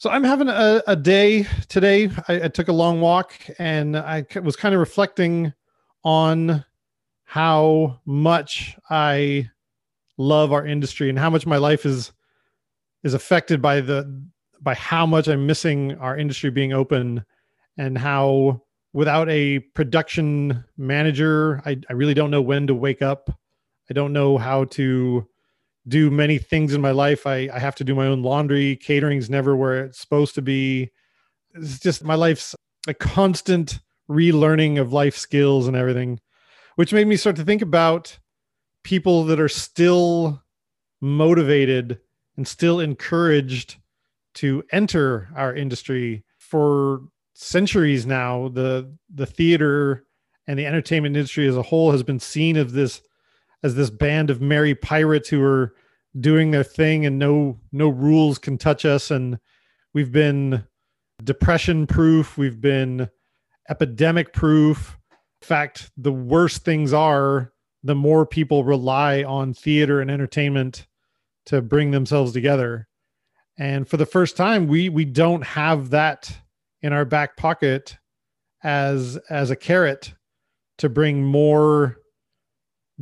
So I'm having a, a day today. I, I, took a long walk and I was kind of reflecting on how much I love our industry and how much my life is is affected by the by how much I'm missing our industry being open and how without a production manager, I, I really don't know when to wake up. I don't know how to do many things in my life. I, I have to do my own laundry. Catering's never where it's supposed to be. It's just my life's a constant relearning of life skills and everything, which made me start to think about people that are still motivated and still encouraged to enter our industry for centuries now the the theater and the entertainment industry as a whole has been seen as this as this band of merry pirates who are doing their thing and no no rules can touch us. And we've been depression proof. We've been epidemic proof. In fact the worse things are the more people rely on theater and entertainment to bring themselves together. And for the first time we we don't have that in our back pocket as as a carrot to bring more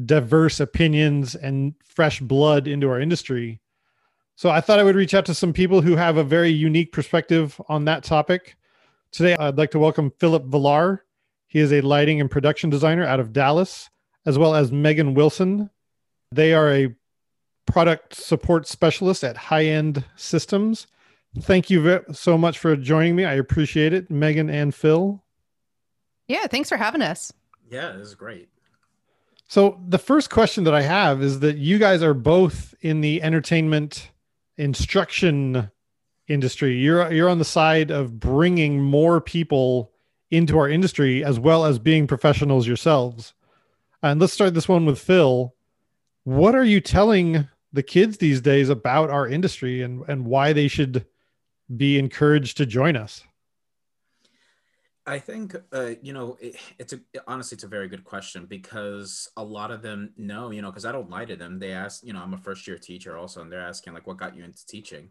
diverse opinions and fresh blood into our industry. So I thought I would reach out to some people who have a very unique perspective on that topic. Today, I'd like to welcome Philip Villar. He is a lighting and production designer out of Dallas, as well as Megan Wilson. They are a product support specialist at High End Systems. Thank you so much for joining me. I appreciate it, Megan and Phil. Yeah, thanks for having us. Yeah, this is great. So the first question that I have is that you guys are both in the entertainment instruction industry. You're you're on the side of bringing more people into our industry as well as being professionals yourselves. And let's start this one with Phil. What are you telling the kids these days about our industry and and why they should be encouraged to join us? I think uh, you know it, it's a honestly it's a very good question because a lot of them know you know because I don't lie to them. They ask you know I'm a first year teacher also, and they're asking like what got you into teaching,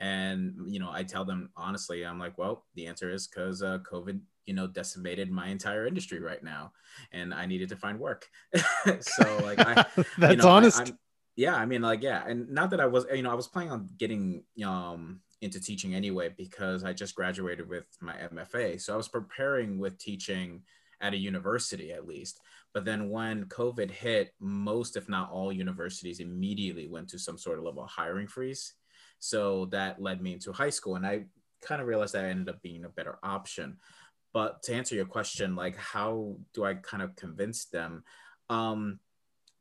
and you know I tell them honestly I'm like well the answer is because uh, COVID you know decimated my entire industry right now, and I needed to find work. so like I that's you know, honest. I, yeah, I mean like yeah, and not that I was you know I was planning on getting um into teaching anyway because I just graduated with my MFA. So I was preparing with teaching at a university at least. But then when COVID hit, most, if not all, universities immediately went to some sort of level of hiring freeze. So that led me into high school. And I kind of realized that I ended up being a better option. But to answer your question, like how do I kind of convince them? Um,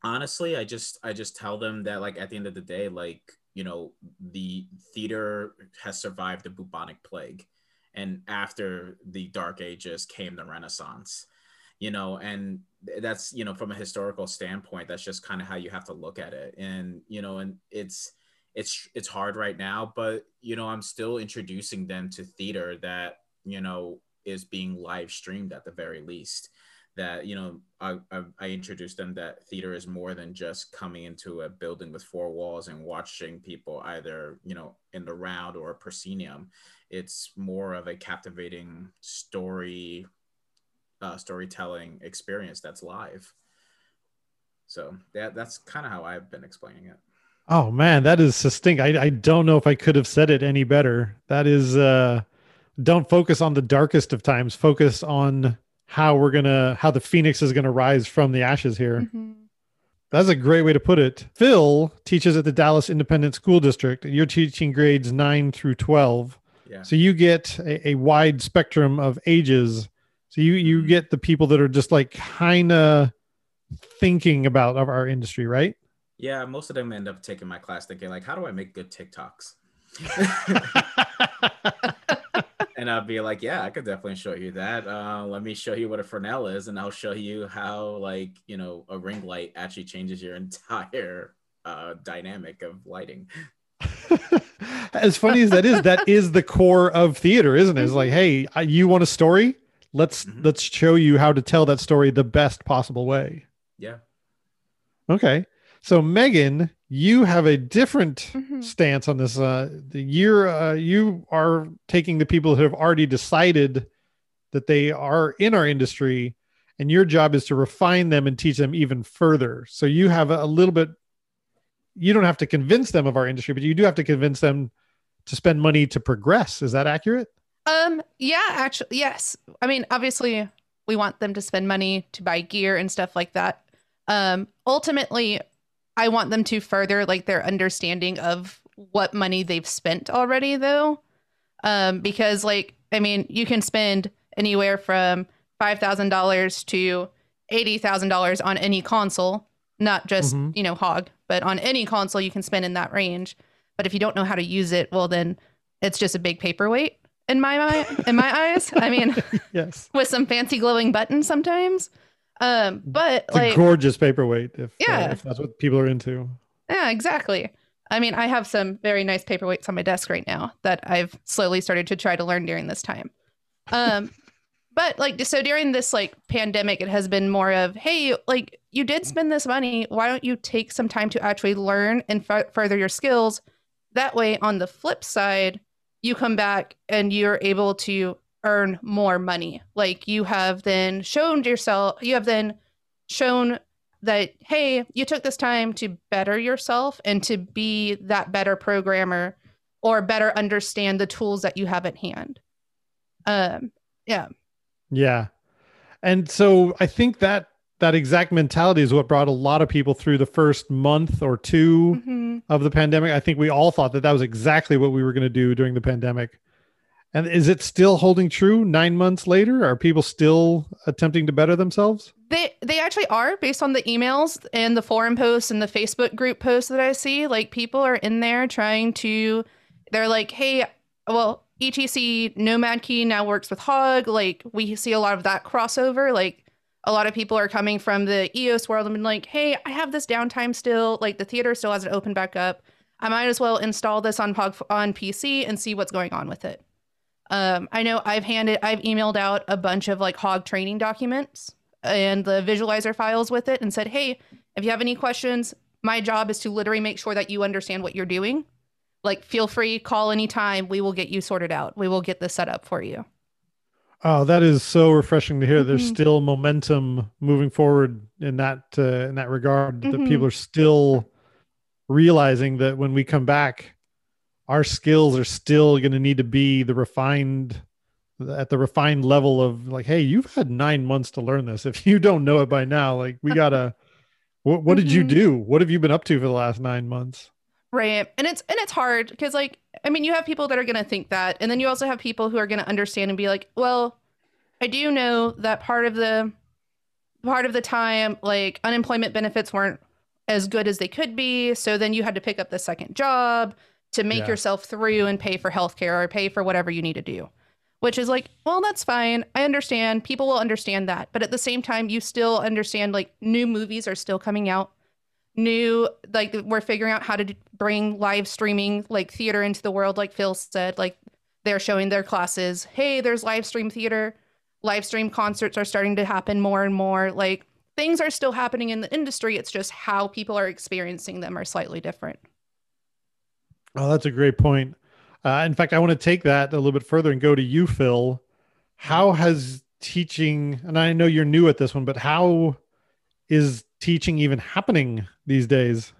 honestly, I just I just tell them that like at the end of the day, like you know the theater has survived the bubonic plague. And after the dark ages came the renaissance you know and that's you know from a historical standpoint that's just kind of how you have to look at it. And you know and it's it's it's hard right now but you know i'm still introducing them to theater that you know is being live streamed at the very least that you know I, I, I introduced them that theater is more than just coming into a building with four walls and watching people either you know in the round or a proscenium. It's more of a captivating story uh, storytelling experience that's live. So that that's kind of how i've been explaining it. Oh man that is succinct. I, I don't know if i could have said it any better. That is uh don't focus on the darkest of times. Focus on how we're gonna how the phoenix is gonna rise from the ashes here. Mhm. That's a great way to put it. Phil teaches at the Dallas Independent School District. You're teaching grades nine through twelve. Yeah. So you get a, a wide spectrum of ages. So you you get the people that are just like kind of thinking about of our industry, right? Yeah, most of them end up taking my class thinking like, how do I make good TikToks? and I'll be like, yeah, I could definitely show you that. Uh, let me show you what a Fresnel is, and I'll show you how like you know a ring light actually changes your entire uh, dynamic of lighting. as funny as that is, that is the core of theater, isn't it? It's like, hey, you want a story? Let's Mhm. let's show you how to tell that story the best possible way. Yeah. Okay. So Megan, you have a different Mhm. stance on this. Uh, the year uh, you are taking the people who have already decided that they are in our industry, and your job is to refine them and teach them even further. So you have a, a little bit. You don't have to convince them of our industry, but you do have to convince them to spend money to progress. Is that accurate? Um, yeah, actually, yes. I mean, obviously, we want them to spend money to buy gear and stuff like that. Um, ultimately, I want them to further like their understanding of what money they've spent already, though. Um, because like, I mean, you can spend anywhere from five thousand dollars to eighty thousand dollars on any console, not just Mhm. you know Hog, but on any console you can spend in that range. But if you don't know how to use it, well, then it's just a big paperweight in my in my eyes. I mean, Yes. with some fancy glowing buttons sometimes. Um, but It's a like, gorgeous paperweight. If uh, Yeah. if that's what people are into. yeah, exactly. I mean, I have some very nice paperweights on my desk right now that I've slowly started to try to learn during this time. Um, but like, so during this like pandemic, it has been more of, hey, like you did spend this money. Why don't you take some time to actually learn and f- further your skills? That way, on the flip side, you come back and you're able to earn more money. Like you have then shown yourself, you have then shown that hey you took this time to better yourself and to be that better programmer or better understand the tools that you have at hand um yeah Yeah. And so I think that that exact mentality is what brought a lot of people through the first month or 2 Mhm. of the pandemic. I think we all thought that that was exactly what we were going to do during the pandemic. And is it still holding true 9 months later? Are people still attempting to better themselves? they they actually are based on the emails and the forum posts and the facebook group posts that i see. Like people are in there trying to they're like hey well etc nomad key now works with hog. Like we see a lot of that crossover. Like a lot of people are coming from the eos world and been like hey i have this downtime still. Like the theater still hasn't opened back up. I might as well install this on hog on pc and see what's going on with it um, I know I've handed, I've emailed out a bunch of like hog training documents and the visualizer files with it and said, hey, if you have any questions, my job is to literally make sure that you understand what you're doing. Like, feel free, call anytime. We will get you sorted out. We will get this set up for you. Oh, that is so refreshing to hear. There's Mhm. still momentum moving forward in that uh, in that regard. That Mhm. people are still realizing that when we come back, our skills are still going to need to be the refined at the refined level of like, hey, you've had nine months to learn this. If you don't know it by now, like we gotta. what what did you Mhm. do? What have you been up to for the last nine months? Right. And it's and it's hard because like I mean you have people that are going to think that and then you also have people who are going to understand and be like, "Well, I do know that part of the part of the time like unemployment benefits weren't as good as they could be, so then you had to pick up the second job to make Yeah. yourself through and pay for healthcare or pay for whatever you need to do." Which is like, well, that's fine. I understand. People will understand that. But at the same time, you still understand like new movies are still coming out new like we're figuring out how to bring live streaming like theater into the world like phil said like they're showing their classes hey there's live stream theater live stream concerts are starting to happen more and more like things are still happening in the industry it's just how people are experiencing them are slightly different Oh, that's a great point. Uh, in fact, I want to take that a little bit further and go to you, Phil. How has teaching, and I know you're new at this one, but how is teaching even happening these days?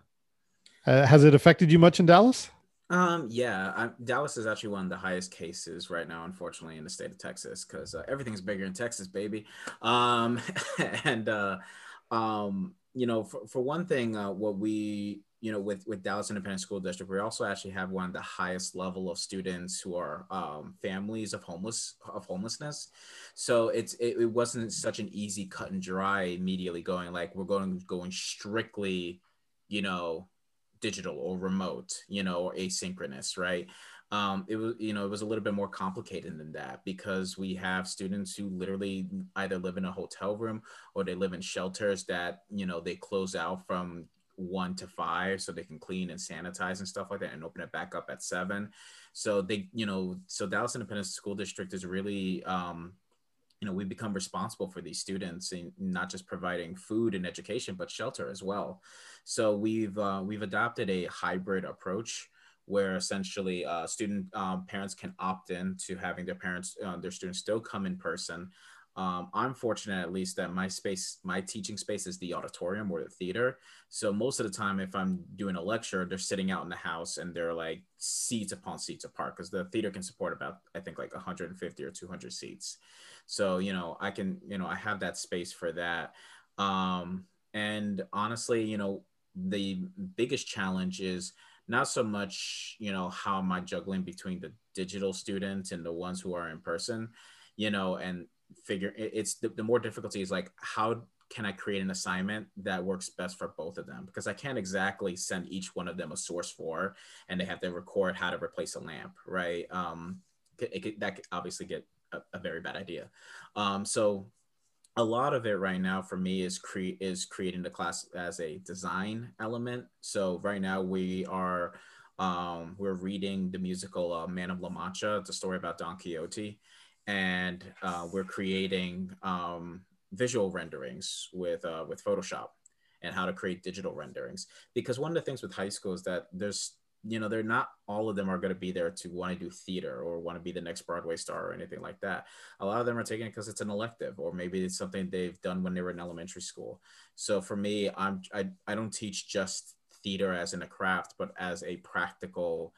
Uh, has it affected you much in Dallas? Um, yeah, I, Dallas is actually one of the highest cases right now, unfortunately, in the state of Texas, because uh, everything's bigger in Texas, baby. Um, and uh, um, you know, for, for one thing, uh, what we you know, with with Dallas Independent School District, we also actually have one of the highest level of students who are um, families of homeless of homelessness. So it's it, it wasn't such an easy cut and dry immediately going like we're going going strictly, you know, digital or remote, you know, or asynchronous, right? Um, it was you know it was a little bit more complicated than that because we have students who literally either live in a hotel room or they live in shelters that you know they close out from one to five so they can clean and sanitize and stuff like that and open it back up at seven. So they you know so dallas independent school district is really um, you know we become responsible for these students and not just providing food and education but shelter as well. So we've uh, we've adopted a hybrid approach where essentially uh, student um, parents can opt in to having their parents uh, their students still come in person um, I'm fortunate at least that my space, my teaching space is the auditorium or the theater. So most of the time, if I'm doing a lecture, they're sitting out in the house and they're like seats upon seats apart because the theater can support about, I think, like 150 or 200 seats. So, you know, I can, you know, I have that space for that. Um, and honestly, you know, the biggest challenge is not so much, you know, how am I juggling between the digital students and the ones who are in person you know and figure it's the, the more difficulty is like how can I create an assignment that works best for both of them? Because I can't exactly send each one of them a source for, and they have to record how to replace a lamp, right? Um, it, that could obviously get a, a very bad idea. Um, so a lot of it right now for me is create is creating the class as a design element. So right now we are um, we're reading the musical uh, Man of La Mancha, the story about Don Quixote and uh, we're creating um, visual renderings with uh, with Photoshop and how to create digital renderings. Because one of the things with high school is that there's you know they're not all of them are going to be there to want to do theater or want to be the next broadway star or anything like that. A lot of them are taking it because it's an elective or maybe it's something they've done when they were in elementary school. So for me i'm i, I don't teach just theater as in a craft but as a practical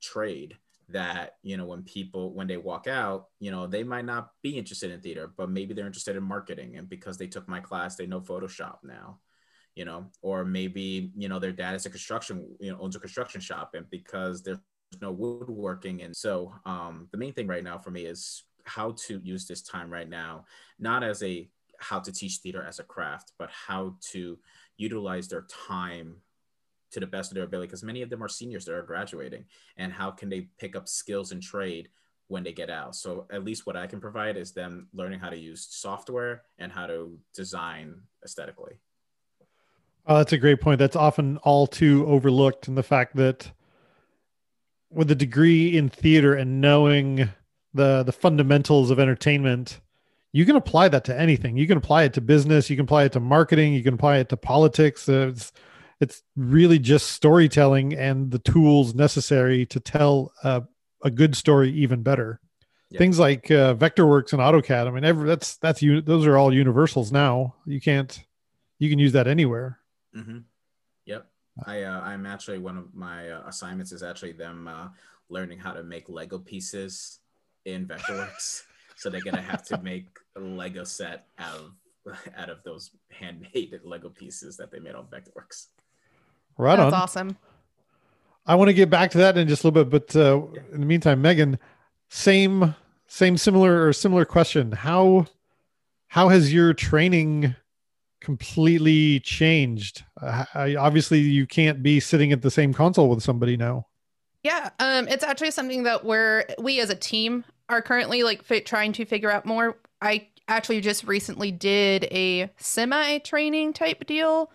trade that you know when people when they walk out you know they might not be interested in theater but maybe they're interested in marketing. And because they took my class they know photoshop now you know or maybe you know their dad is a construction you know owns a construction shop. And because there's no woodworking. And so um, the main thing right now for me is how to use this time right now not as a how to teach theater as a craft but how to utilize their time to the best of their ability because many of them are seniors that are graduating and how can they pick up skills and trade when they get out? So at least what i can provide is them learning how to use software and how to design aesthetically. Oh that's a great point. That's often all too overlooked in the fact that with a degree in theater and knowing the the fundamentals of entertainment you can apply that to anything. You can apply it to business you can apply it to marketing you can apply it to politics. It's it's really just storytelling and the tools necessary to tell uh, a good story even better. Yeah. Things like uh, Vectorworks and AutoCAD. I mean, every, that's that's those are all universals now. You can't you can use that anywhere. Mm-hmm. Yep. I uh, I'm actually one of my uh, assignments is actually them uh, learning how to make Lego pieces in Vectorworks. so they're gonna have to make a Lego set out of out of those handmade Lego pieces that they made on Vectorworks. Right on. That's on. awesome. I want to get back to that in just a little bit, but uh, in the meantime, Megan, same, same, similar or similar question. How, how has your training completely changed? Uh, I, obviously, you can't be sitting at the same console with somebody now. Yeah, um, it's actually something that we're we as a team are currently like fi- trying to figure out more. I actually just recently did a semi training type deal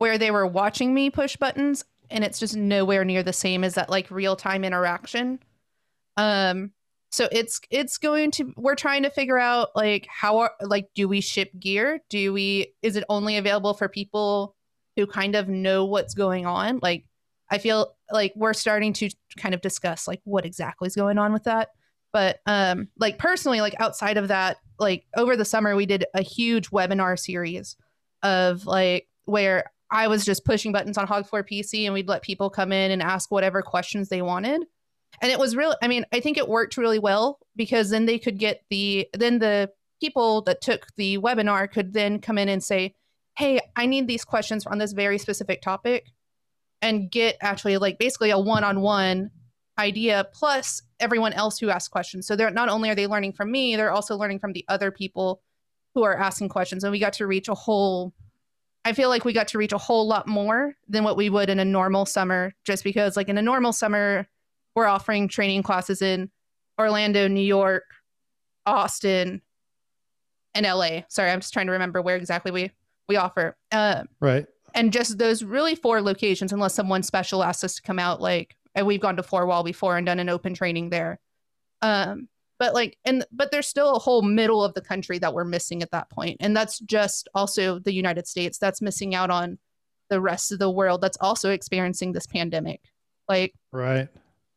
where they were watching me push buttons and it's just nowhere near the same as that like real time interaction. Um so it's it's going to we're trying to figure out like how are like do we ship gear? Do we is it only available for people who kind of know what's going on? Like I feel like we're starting to kind of discuss like what exactly is going on with that. But um like personally like outside of that like over the summer we did a huge webinar series of like where I was just pushing buttons on Hog4PC and we'd let people come in and ask whatever questions they wanted. And it was real I mean, I think it worked really well because then they could get the then the people that took the webinar could then come in and say, "Hey, I need these questions on this very specific topic." And get actually like basically a one-on-one idea plus everyone else who asks questions. So they're not only are they learning from me, they're also learning from the other people who are asking questions. And we got to reach a whole I feel like we got to reach a whole lot more than what we would in a normal summer, just because like in a normal summer, we're offering training classes in Orlando, New York, Austin, and LA. Sorry, I'm just trying to remember where exactly we we offer. Uh, right. And just those really four locations, unless someone special asks us to come out, like and we've gone to Four Wall before and done an open training there. Um, but like, and but there's still a whole middle of the country that we're missing at that point, and that's just also the United States that's missing out on the rest of the world that's also experiencing this pandemic. Like, right,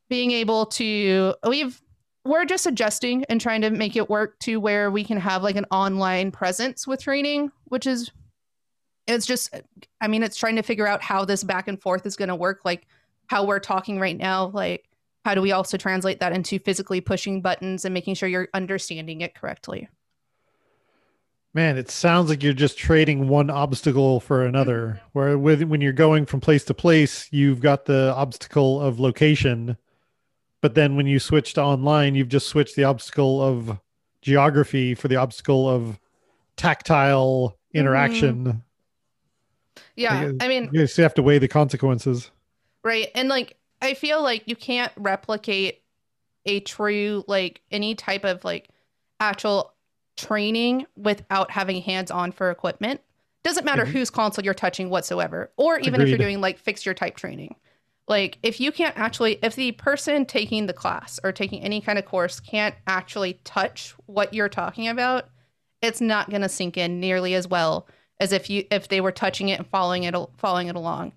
being able to we've we're just adjusting and trying to make it work to where we can have like an online presence with training, which is it's just I mean, it's trying to figure out how this back and forth is going to work. Like how we're talking right now, like how do we also translate that into physically pushing buttons and making sure you're understanding it correctly? Man, it sounds like you're just trading one obstacle for another. Mm-hmm. Where with when you're going from place to place, you've got the obstacle of location, but then when you switch to online, you've just switched the obstacle of geography for the obstacle of tactile mm-hmm. interaction. Mm-hmm. Yeah, I mean, you have to weigh the consequences. Right. And like I feel like you can't replicate a true like any type of like actual training without having hands on for equipment. Doesn't matter mm-hmm. whose console you're touching whatsoever, or even Agreed. if you're doing like fixture type training. Like if you can't actually if the person taking the class or taking any kind of course can't actually touch what you're talking about, it's not going to sink in nearly as well as if you if they were touching it and following it following it along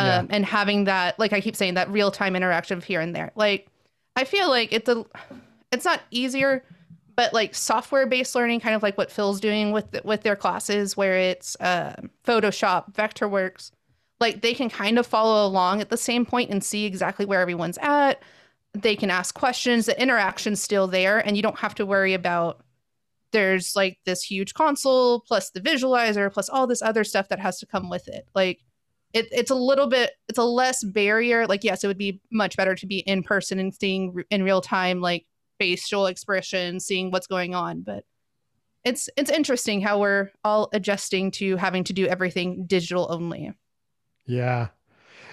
um, and having that like i keep saying that real time interaction here and there. Like i feel like it's a it's not easier but like software based learning kind of like what phil's doing with with their classes where it's uh, photoshop vectorworks like they can kind of follow along at the same point and see exactly where everyone's at. They can ask questions. The interaction's still there and you don't have to worry about there's like this huge console plus the visualizer plus all this other stuff that has to come with it. Like it, it's a little bit it's a less barrier. Like yes it would be much better to be in person and seeing in real time like facial expression seeing what's going on. But it's it's interesting how we're all adjusting to having to do everything digital only. Yeah.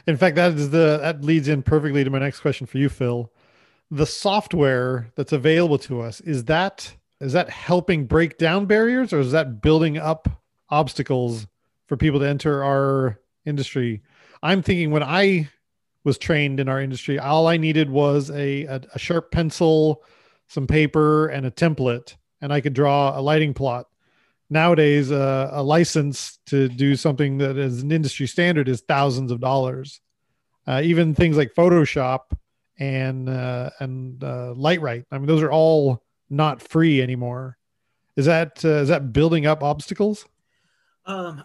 In fact that is the that leads in perfectly to my next question for you phil. The software that's available to us is that is that helping break down barriers or is that building up obstacles for people to enter our industry. I'm thinking when I was trained in our industry, all I needed was a, a, a sharp pencil, some paper, and a template, and I could draw a lighting plot. Nowadays, uh, a license to do something that is an industry standard is thousands of dollars. Uh, even things like Photoshop and uh, and uh. I mean, those are all not free anymore. Is that uh, is that building up obstacles? Um,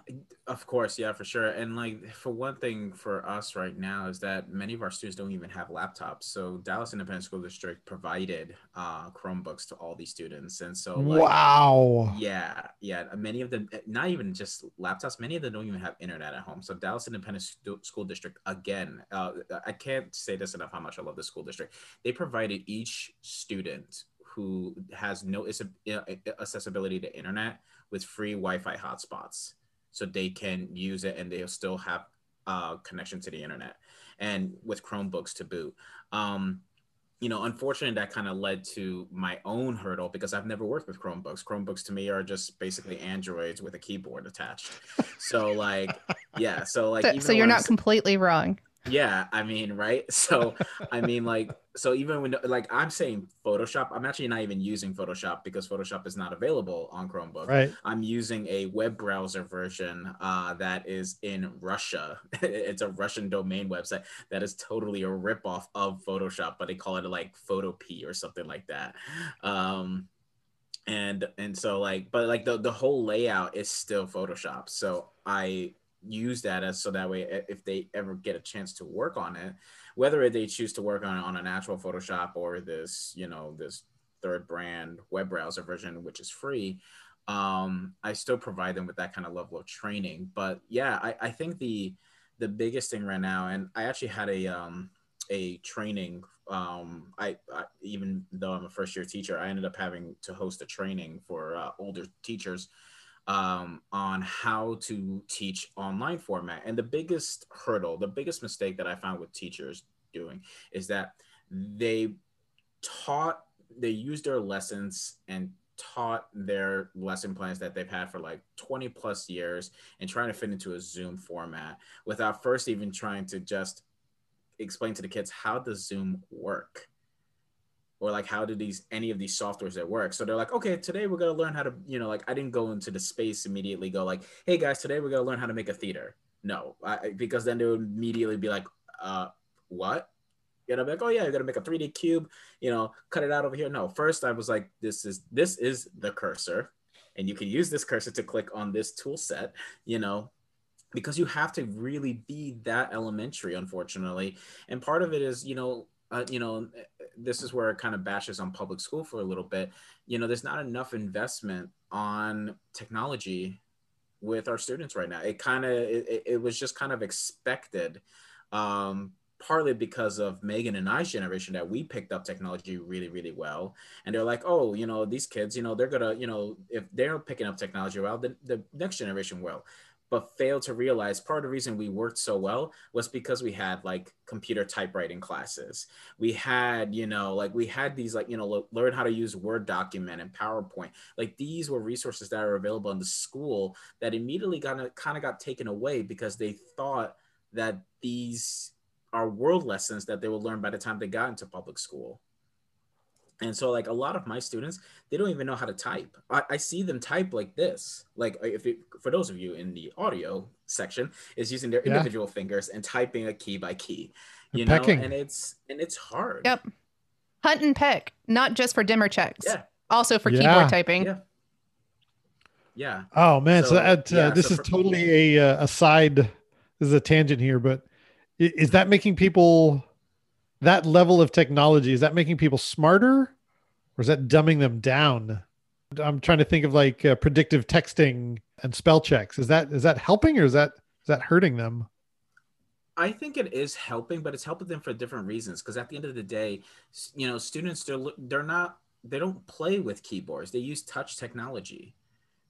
of course, yeah, for sure. And like for one thing for us right now is that many of our students don't even have laptops. So Dallas Independent School District provided uh, Chromebooks to all these students, and so like, wow, yeah, yeah. Many of them, not even just laptops. Many of them don't even have internet at home. So Dallas Independent School District, again, uh, I can't say this enough how much I love the school district. They provided each student who has no accessibility to internet with free Wi-Fi hotspots so they can use it and they'll still have uh, connection to the internet and with Chromebooks to boot. Um, you know, unfortunately, that kind of led to my own hurdle because I've never worked with Chromebooks. Chromebooks to me are just basically Androids with a keyboard attached. So, like, yeah. So, like, so, so you're not completely wrong yeah i mean right? So i mean like so even when like i'm saying photoshop i'm actually not even using photoshop because photoshop is not available on chromebook. Right. I'm using a web browser version uh, that is in russia. It's a russian domain website that is totally a ripoff of photoshop but they call it like photopea or something like that. Um and and so like but like the, the whole layout is still photoshop. So i use that as so that way if they ever get a chance to work on it whether they choose to work on on a natural photoshop or this you know this third brand web browser version which is free um, i still provide them with that kind of level of training. But yeah i, I think the the biggest thing right now and i actually had a um, a training um, I, I, even though i'm a first year teacher i ended up having to host a training for uh, older teachers um, on how to teach online format. And the biggest hurdle, the biggest mistake that I found with teachers doing is that they taught, they used their lessons and taught their lesson plans that they've had for like 20 plus years and trying to fit into a Zoom format without first even trying to just explain to the kids how does Zoom work or like how do these any of these softwares that work? So they're like okay today we're going to learn how to you know like i didn't go into the space immediately go like hey guys today we're going to learn how to make a theater. No I, because then they would immediately be like uh what? You know like oh yeah you're going to make a 3d cube you know cut it out over here. No first i was like this is this is the cursor and you can use this cursor to click on this tool set you know because you have to really be that elementary unfortunately. And part of it is you know uh, you know, this is where it kind of bashes on public school for a little bit. You know, there's not enough investment on technology with our students right now. It kind of it, it was just kind of expected, um, partly because of Megan and I's generation that we picked up technology really really well, and they're like, oh, you know, these kids, you know, they're gonna, you know, if they're picking up technology well, then the next generation will but failed to realize part of the reason we worked so well was because we had like computer typewriting classes. We had, you know, like we had these like, you know, learn how to use Word document and PowerPoint. Like these were resources that are available in the school that immediately got kind of got taken away because they thought that these are world lessons that they will learn by the time they got into public school. And so, like a lot of my students, they don't even know how to type. I, I see them type like this. Like, if it, for those of you in the audio section, is using their yeah. individual fingers and typing a key by key. You know, and it's and it's hard. Yep. Hunt and peck, not just for dimmer checks. Yeah. Also for yeah. keyboard typing. Yeah. Yeah. Oh man, so, so that, uh, yeah, this so is for- totally a uh, a side. This is a tangent here, but is that making people? That level of technology is that making people smarter or is that dumbing them down i'm trying to think of like uh, predictive texting and spell checks is that is that helping or is that is that hurting them I think it is helping, but it's helping them for different reasons. Because at the end of the day, you know, students they're they're not they don't play with keyboards. They use touch technology.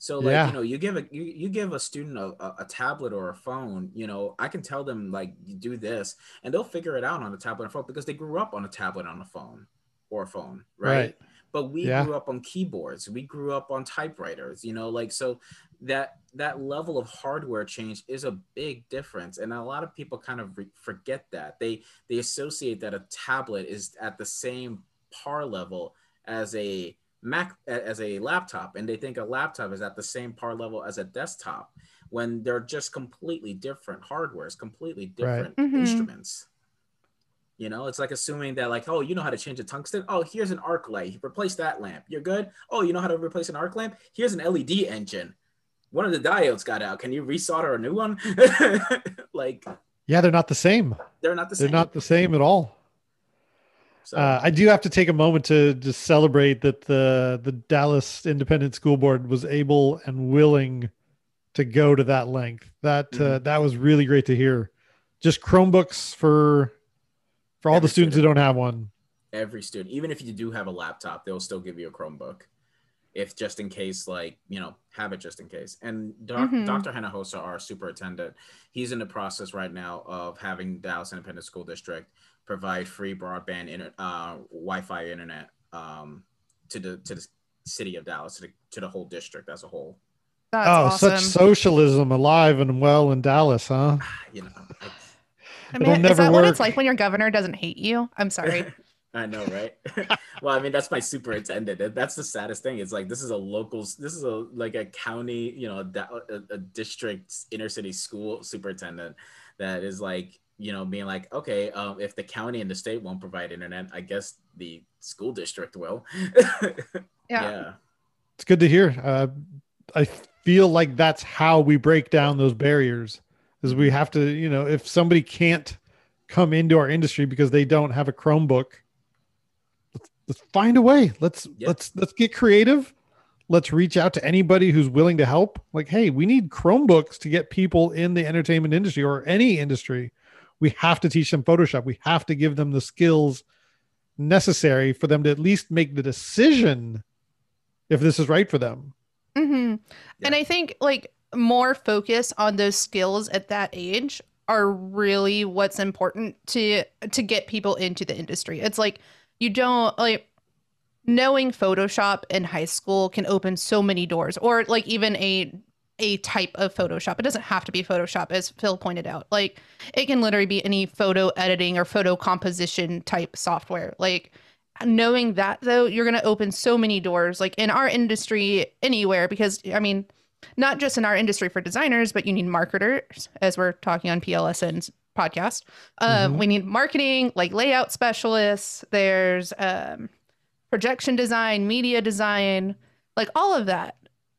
So like yeah. you know, you give a you, you give a student a, a, tablet or a phone, you know, I can tell them like you do this and they'll figure it out on a tablet or phone because they grew up on a tablet on a phone or a phone, right? right. But we yeah. grew up on keyboards, we grew up on typewriters, you know, like so that that level of hardware change is a big difference and a lot of people kind of re- forget that. They they associate that a tablet is at the same par level as a Mac as a laptop, and they think a laptop is at the same par level as a desktop when they're just completely different hardwares, completely different right. mm-hmm. instruments. You know, it's like assuming that, like, oh, you know how to change a tungsten. Oh, here's an arc light. Replace that lamp. You're good. Oh, you know how to replace an arc lamp. Here's an LED engine. One of the diodes got out. Can you resolder a new one? like, yeah, they're not the same. They're not the same. They're not the same at all. So uh, I do have to take a moment to just celebrate that the the Dallas Independent School Board was able and willing to go to that length. That uh, mm-hmm. uh, that was really great to hear. Just Chromebooks for for all Every the students student. who don't have one. Every student, even if you do have a laptop, they'll still give you a Chromebook, if just in case, like you know, have it just in case. And doc- mm-hmm. Dr. Hinojosa, our superintendent, he's in the process right now of having Dallas Independent School District provide free broadband inter- uh, Wi-Fi internet um, to the to the city of Dallas to the, to the whole district as a whole. That's oh, awesome. such socialism alive and well in Dallas, huh? you know, I, I mean, is that work. what it's like when your governor doesn't hate you? I'm sorry. I know, right? well, I mean, that's my superintendent. That's the saddest thing. It's like this is a local, this is a like a county, you know, a, a, a district inner city school superintendent that is like you know, being like, okay, um, if the county and the state won't provide internet, I guess the school district will. yeah. yeah. It's good to hear. Uh, I feel like that's how we break down those barriers is we have to, you know, if somebody can't come into our industry because they don't have a Chromebook, let's, let's find a way. Let's Yeah. let's let's get creative. Let's reach out to anybody who's willing to help. Like, hey, we need Chromebooks to get people in the entertainment industry or any industry. We have to teach them Photoshop. We have to give them the skills necessary for them to at least make the decision if this is right for them. hmm And I think like more focus on those skills at that age are really what's important to to get people into the industry. It's like you don't like knowing Photoshop in high school can open so many doors or like even a a type of Photoshop. It doesn't have to be Photoshop as Phil pointed out. Like it can literally be any photo editing or photo composition type software. Like knowing that though you're going to open so many doors like in our industry anywhere because i mean not just in our industry for designers but you need marketers as we're talking on plsn's podcast um, Mhm. we need marketing like layout specialists there's um, projection design media design like all of that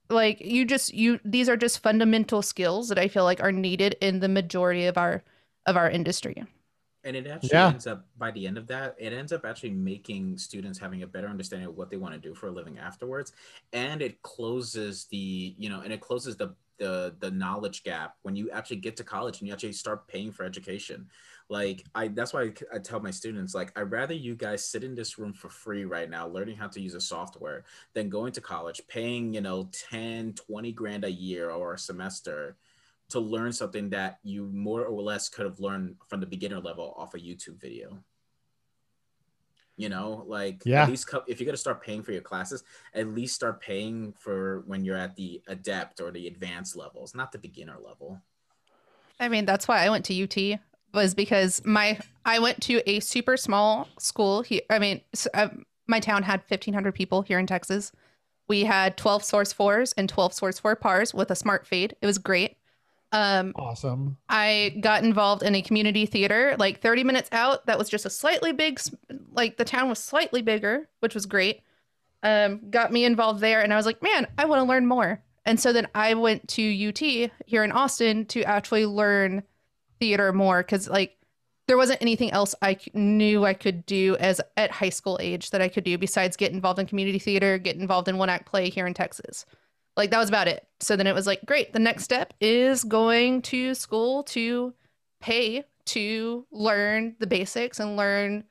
like you just you these are just fundamental skills that i feel like are needed in the majority of our of our industry and it actually Yeah. ends up by the end of that it ends up actually making students having a better understanding of what they want to do for a living afterwards and it closes the you know and it closes the the the knowledge gap when you actually get to college and you actually start paying for education like i that's why I, tell my students like i'd rather you guys sit in this room for free right now learning how to use a software than going to college paying you know 10 20 grand a year or a semester to learn something that you more or less could have learned from the beginner level off a YouTube video. You know, like Yeah. at least co- if you're gonna start paying for your classes, at least start paying for when you're at the adept or the advanced levels, not the beginner level. I mean, that's why I went to UT was because my I went to a super small school here. I mean, s- uh, my town had 1500 people here in Texas. We had 12 source fours and 12 source four pars with a smart fade. It was great. Um, Awesome. I got involved in a community theater like 30 minutes out. That was just a slightly big, like the town was slightly bigger, which was great. Um, got me involved there, and I was like, man, I want to learn more. And so then I went to UT here in Austin to actually learn theater more because like there wasn't anything else I knew I could do as at high school age that I could do besides get involved in community theater, get involved in one act play here in Texas. Like that was about it. So then it was like, great. The next step is going to school to pay to learn the basics and learn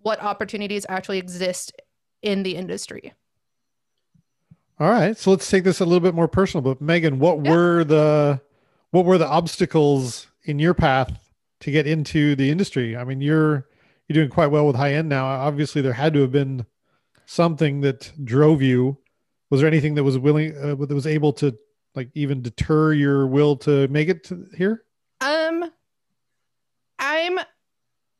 what opportunities actually exist in the industry. All right, so let's take this a little bit more personal. But Megan, what Yeah. were the what were the obstacles in your path to get into the industry? I mean, you're you're doing quite well with high end now. Obviously, there had to have been something that drove you. Was there anything that was willing uh, that was able to like even deter your will to make it to here? Um I'm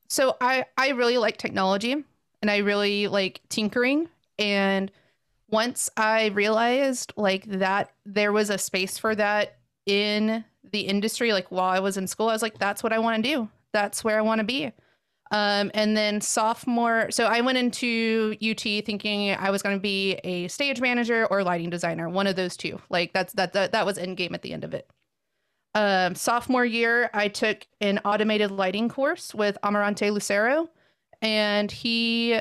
so I I really like technology and I really like tinkering and once I realized like that there was a space for that in the industry like while I was in school I was like that's what I want to do. That's where I want to be. Um, and then sophomore, so I went into UT thinking I was going to be a stage manager or lighting designer, one of those two. Like that's that that, that was end game at the end of it. Um, sophomore year, I took an automated lighting course with Amarante Lucero, and he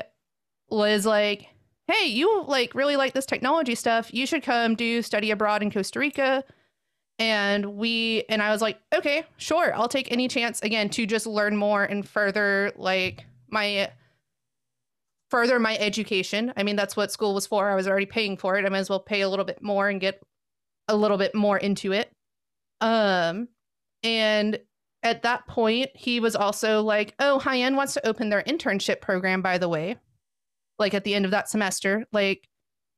was like, "Hey, you like really like this technology stuff? You should come do study abroad in Costa Rica." And we and I was like, "Okay, sure, I'll take any chance again to just learn more and further like my further my education. I mean, that's what school was for. I was already paying for it. I might as well pay a little bit more and get a little bit more into it." Um, and at that point, he was also like, "Oh, High wants to open their internship program, by the way." Like at the end of that semester, like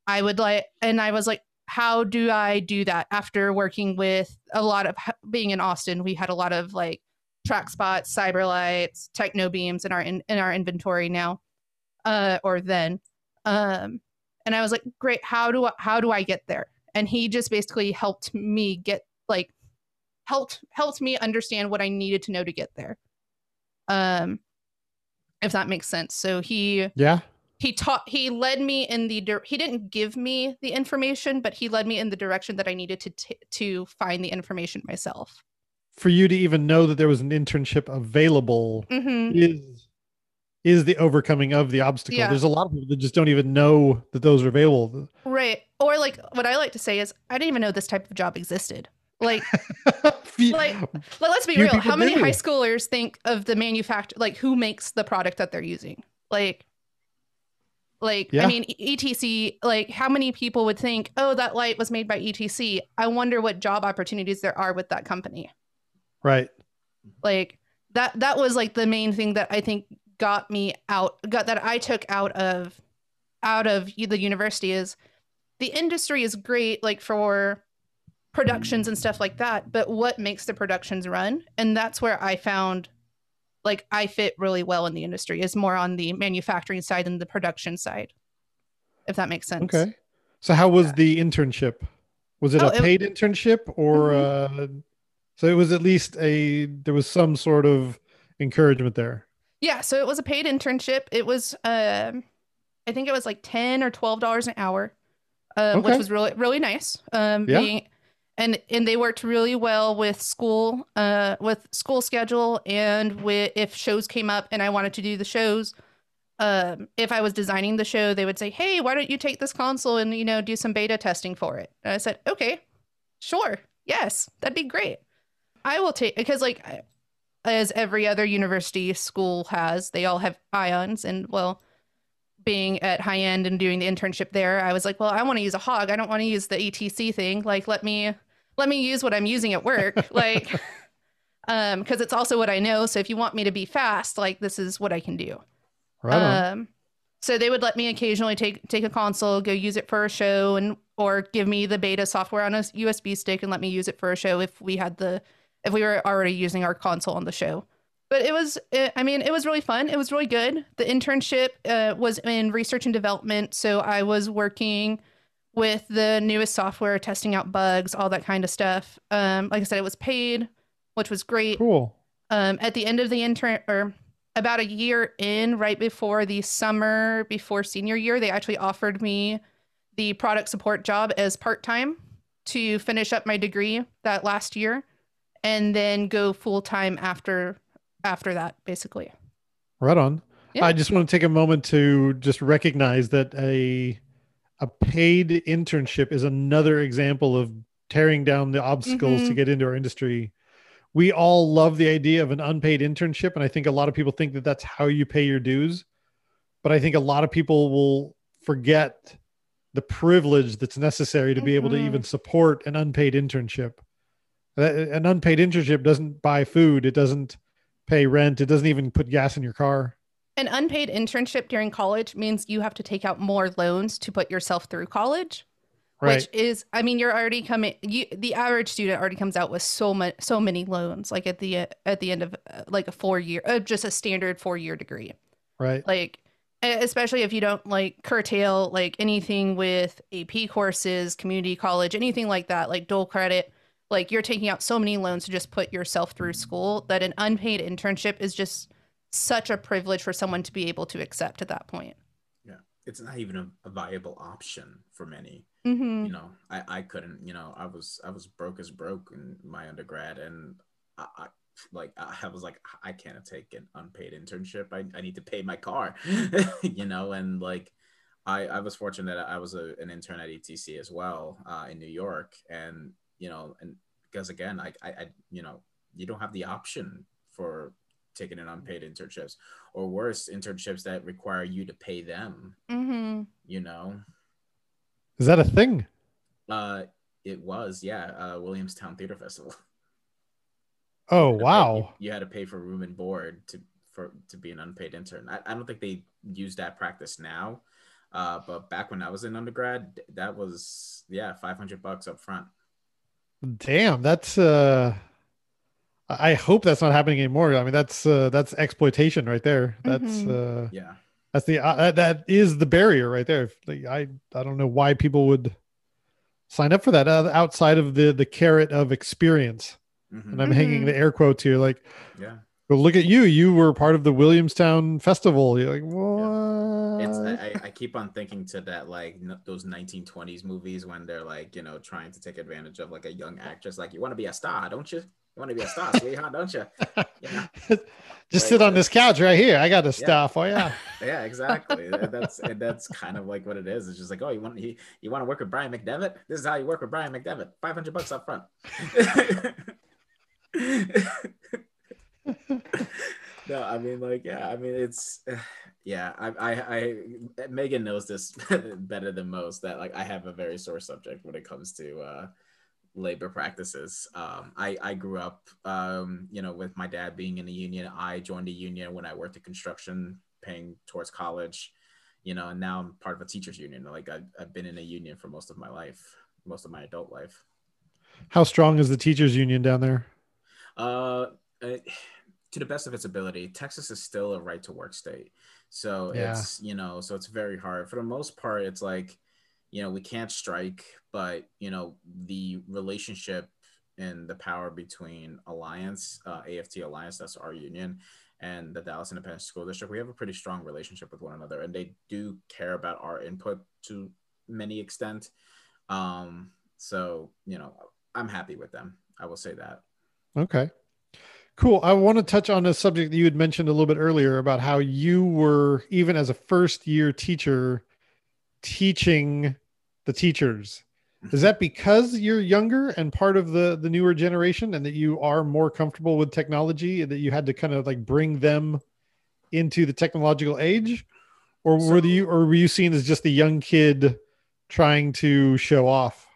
I would like, and I was like, "How do I do that?" After working with a lot of being in Austin, we had a lot of like Trackspots, cyber lights, Technobeams in our in, in our inventory now, uh, or then. Um, and I was like, "Great, how do I, how do I get there?" And he just basically helped me get like helped helped me understand what I needed to know to get there. Um if that makes sense. So he Yeah. He taught he led me in the dir- he didn't give me the information, but he led me in the direction that I needed to t- to find the information myself. for you to even know that there was an internship available hmm is is the overcoming of the obstacle. Yeah. There's a lot of people that just don't even know that those are available. Right. Or like what I like to say is I didn't even know this type of job existed. Like, like, like let's be real. How many do. high schoolers think of the manufacturer? Like, who makes the product that they're using? Like, like Yeah. I mean, ETC. Like, how many people would think, oh, that light was made by ETC? I wonder what job opportunities there are with that company. right. Like that. That was like the main thing that I think got me out. Got that I took out of out of the university is the industry is great like for productions and stuff like that but what makes the productions run and that's where i found like i fit really well in the industry is more on the manufacturing side than the production side if that makes sense Okay. So how was the internship? Was it Oh, a it- paid internship or uh so it was at least a there was some sort of encouragement there. yeah so it was a paid internship it was um i think it was like 10 or 12 dollars an hour um, which was really really nice um Yeah. being and and they worked really well with school uh with school schedule and with if shows came up and i wanted to do the shows um if i was designing the show they would say hey why don't you take this console and you know do some beta testing for it? And i said okay sure yes that'd be great. I will take because like as every other university school has they all have ions and well being at high end and doing the internship there i was like well i want to use a hog. I don't want to use the etc thing. Like let me let me use what i'm using at work like um because it's also what i know so if you want me to be fast like this is what i can do Right on. um, so they would let me occasionally take take a console, go use it for a show, and or give me the beta software on a USB stick and let me use it for a show if we had the if we were already using our console on the show. But it was, it, I mean, it was really fun. It was really good. The internship uh, was in research and development, so I was working with the newest software, testing out bugs, all that kind of stuff. Um, like I said, it was paid, which was great cool. um, at the end of the intern or about a year in, right before the summer before senior year, they actually offered me the product support job as part time to finish up my degree that last year, and then go full time after after that, basically. Right on. Yeah. I just want to take a moment to just recognize that a a paid internship is another example of tearing down the obstacles to Mhm. get into our industry. We all love the idea of an unpaid internship, and I think a lot of people think that that's how you pay your dues. But I think a lot of people will forget the privilege that's necessary to be able to Mhm. even support an unpaid internship. An unpaid internship doesn't buy food, it doesn't pay rent, it doesn't even put gas in your car. An unpaid internship during college means you have to take out more loans to put yourself through college. Right. which is i mean you're already coming you the average student already comes out with so much so many loans like at the at the end of uh, like a four year uh, just a standard four year degree right. like especially if you don't like curtail like anything with ap courses community college anything like that like dual credit like you're taking out so many loans to just put yourself through school that an unpaid internship is just such a privilege for someone to be able to accept at that point Yeah, It's not even a, a viable option for many. mm-hmm. you know I, I couldn't you know i was i was broke as broke in my undergrad and i, I like i was like i can't take an unpaid internship i, I need to pay my car you know and like i i was fortunate that i was a, an intern at etc as well uh, in new york and you know and because again I, I i you know you don't have the option for taking an unpaid internships or worse internships that require you to pay them Mm-hmm. you know Is that a thing? uh, it was, yeah, uh, Williamstown Theater Festival. Oh, You had to pay- wow. You, you had to pay for room and board to for to be an unpaid intern. I, I don't think they use that practice now, uh, but back when I was in undergrad, that was yeah, five hundred bucks up front. Damn, that's uh I I hope that's not happening anymore. I mean, that's uh that's exploitation right there. That's Mhm. uh Yeah, that's the uh, that, that is the barrier right there. I I don't know why people would sign up for that uh, outside of the the carrot of experience. Mhm. And I'm hanging Mhm. the air quotes here like yeah. Well, look at you. You were part of the Williamstown Festival. You're like, what? It's I, I- I keep on thinking to that like n- those 1920s movies when they're like you know trying to take advantage of like a young actress. Like you want to be a star, don't you? Want to be a star, sweetheart, don't you? you know? Just Like, sit on uh, this couch right here. I got the Yeah. stuff. Oh yeah. Yeah, exactly. That's that's kind of like what it is. It's just like, oh, you want you, you want to work with Brian MacDevitt? This is how you work with Brian MacDevitt. Five hundred bucks up front. no, I mean, like, yeah, I mean, it's, yeah, I, I, I, Megan knows this better than most. That like, I have a very sore subject when it comes to uh, labor practices. Um, I, I grew up, um, you know, with my dad being in a union. I joined a union when I worked in construction, paying towards college, you know, and now I'm part of a teachers union. Like, I've, I've been in a union for most of my life, most of my adult life. How strong is the teachers union down there? Uh, uh, to the best of its ability, Texas is still a right to work state. So Yeah. it's, you know, so it's very hard. For the most part, it's like, you know, we can't strike, but, you know, the relationship and the power between Alliance, uh, AFT Alliance, that's our union, and the Dallas Independent School District, we have a pretty strong relationship with one another. And they do care about our input to many extent. Um, so, you know, I'm happy with them. I will say that. Okay. Cool. I want to touch on a subject that you had mentioned a little bit earlier about how you were, even as a first year teacher, teaching the teachers. Is that because you're younger and part of the the newer generation and that you are more comfortable with technology and that you had to kind of like bring them into the technological age? Or were you or were you seen as just a young kid trying to show off?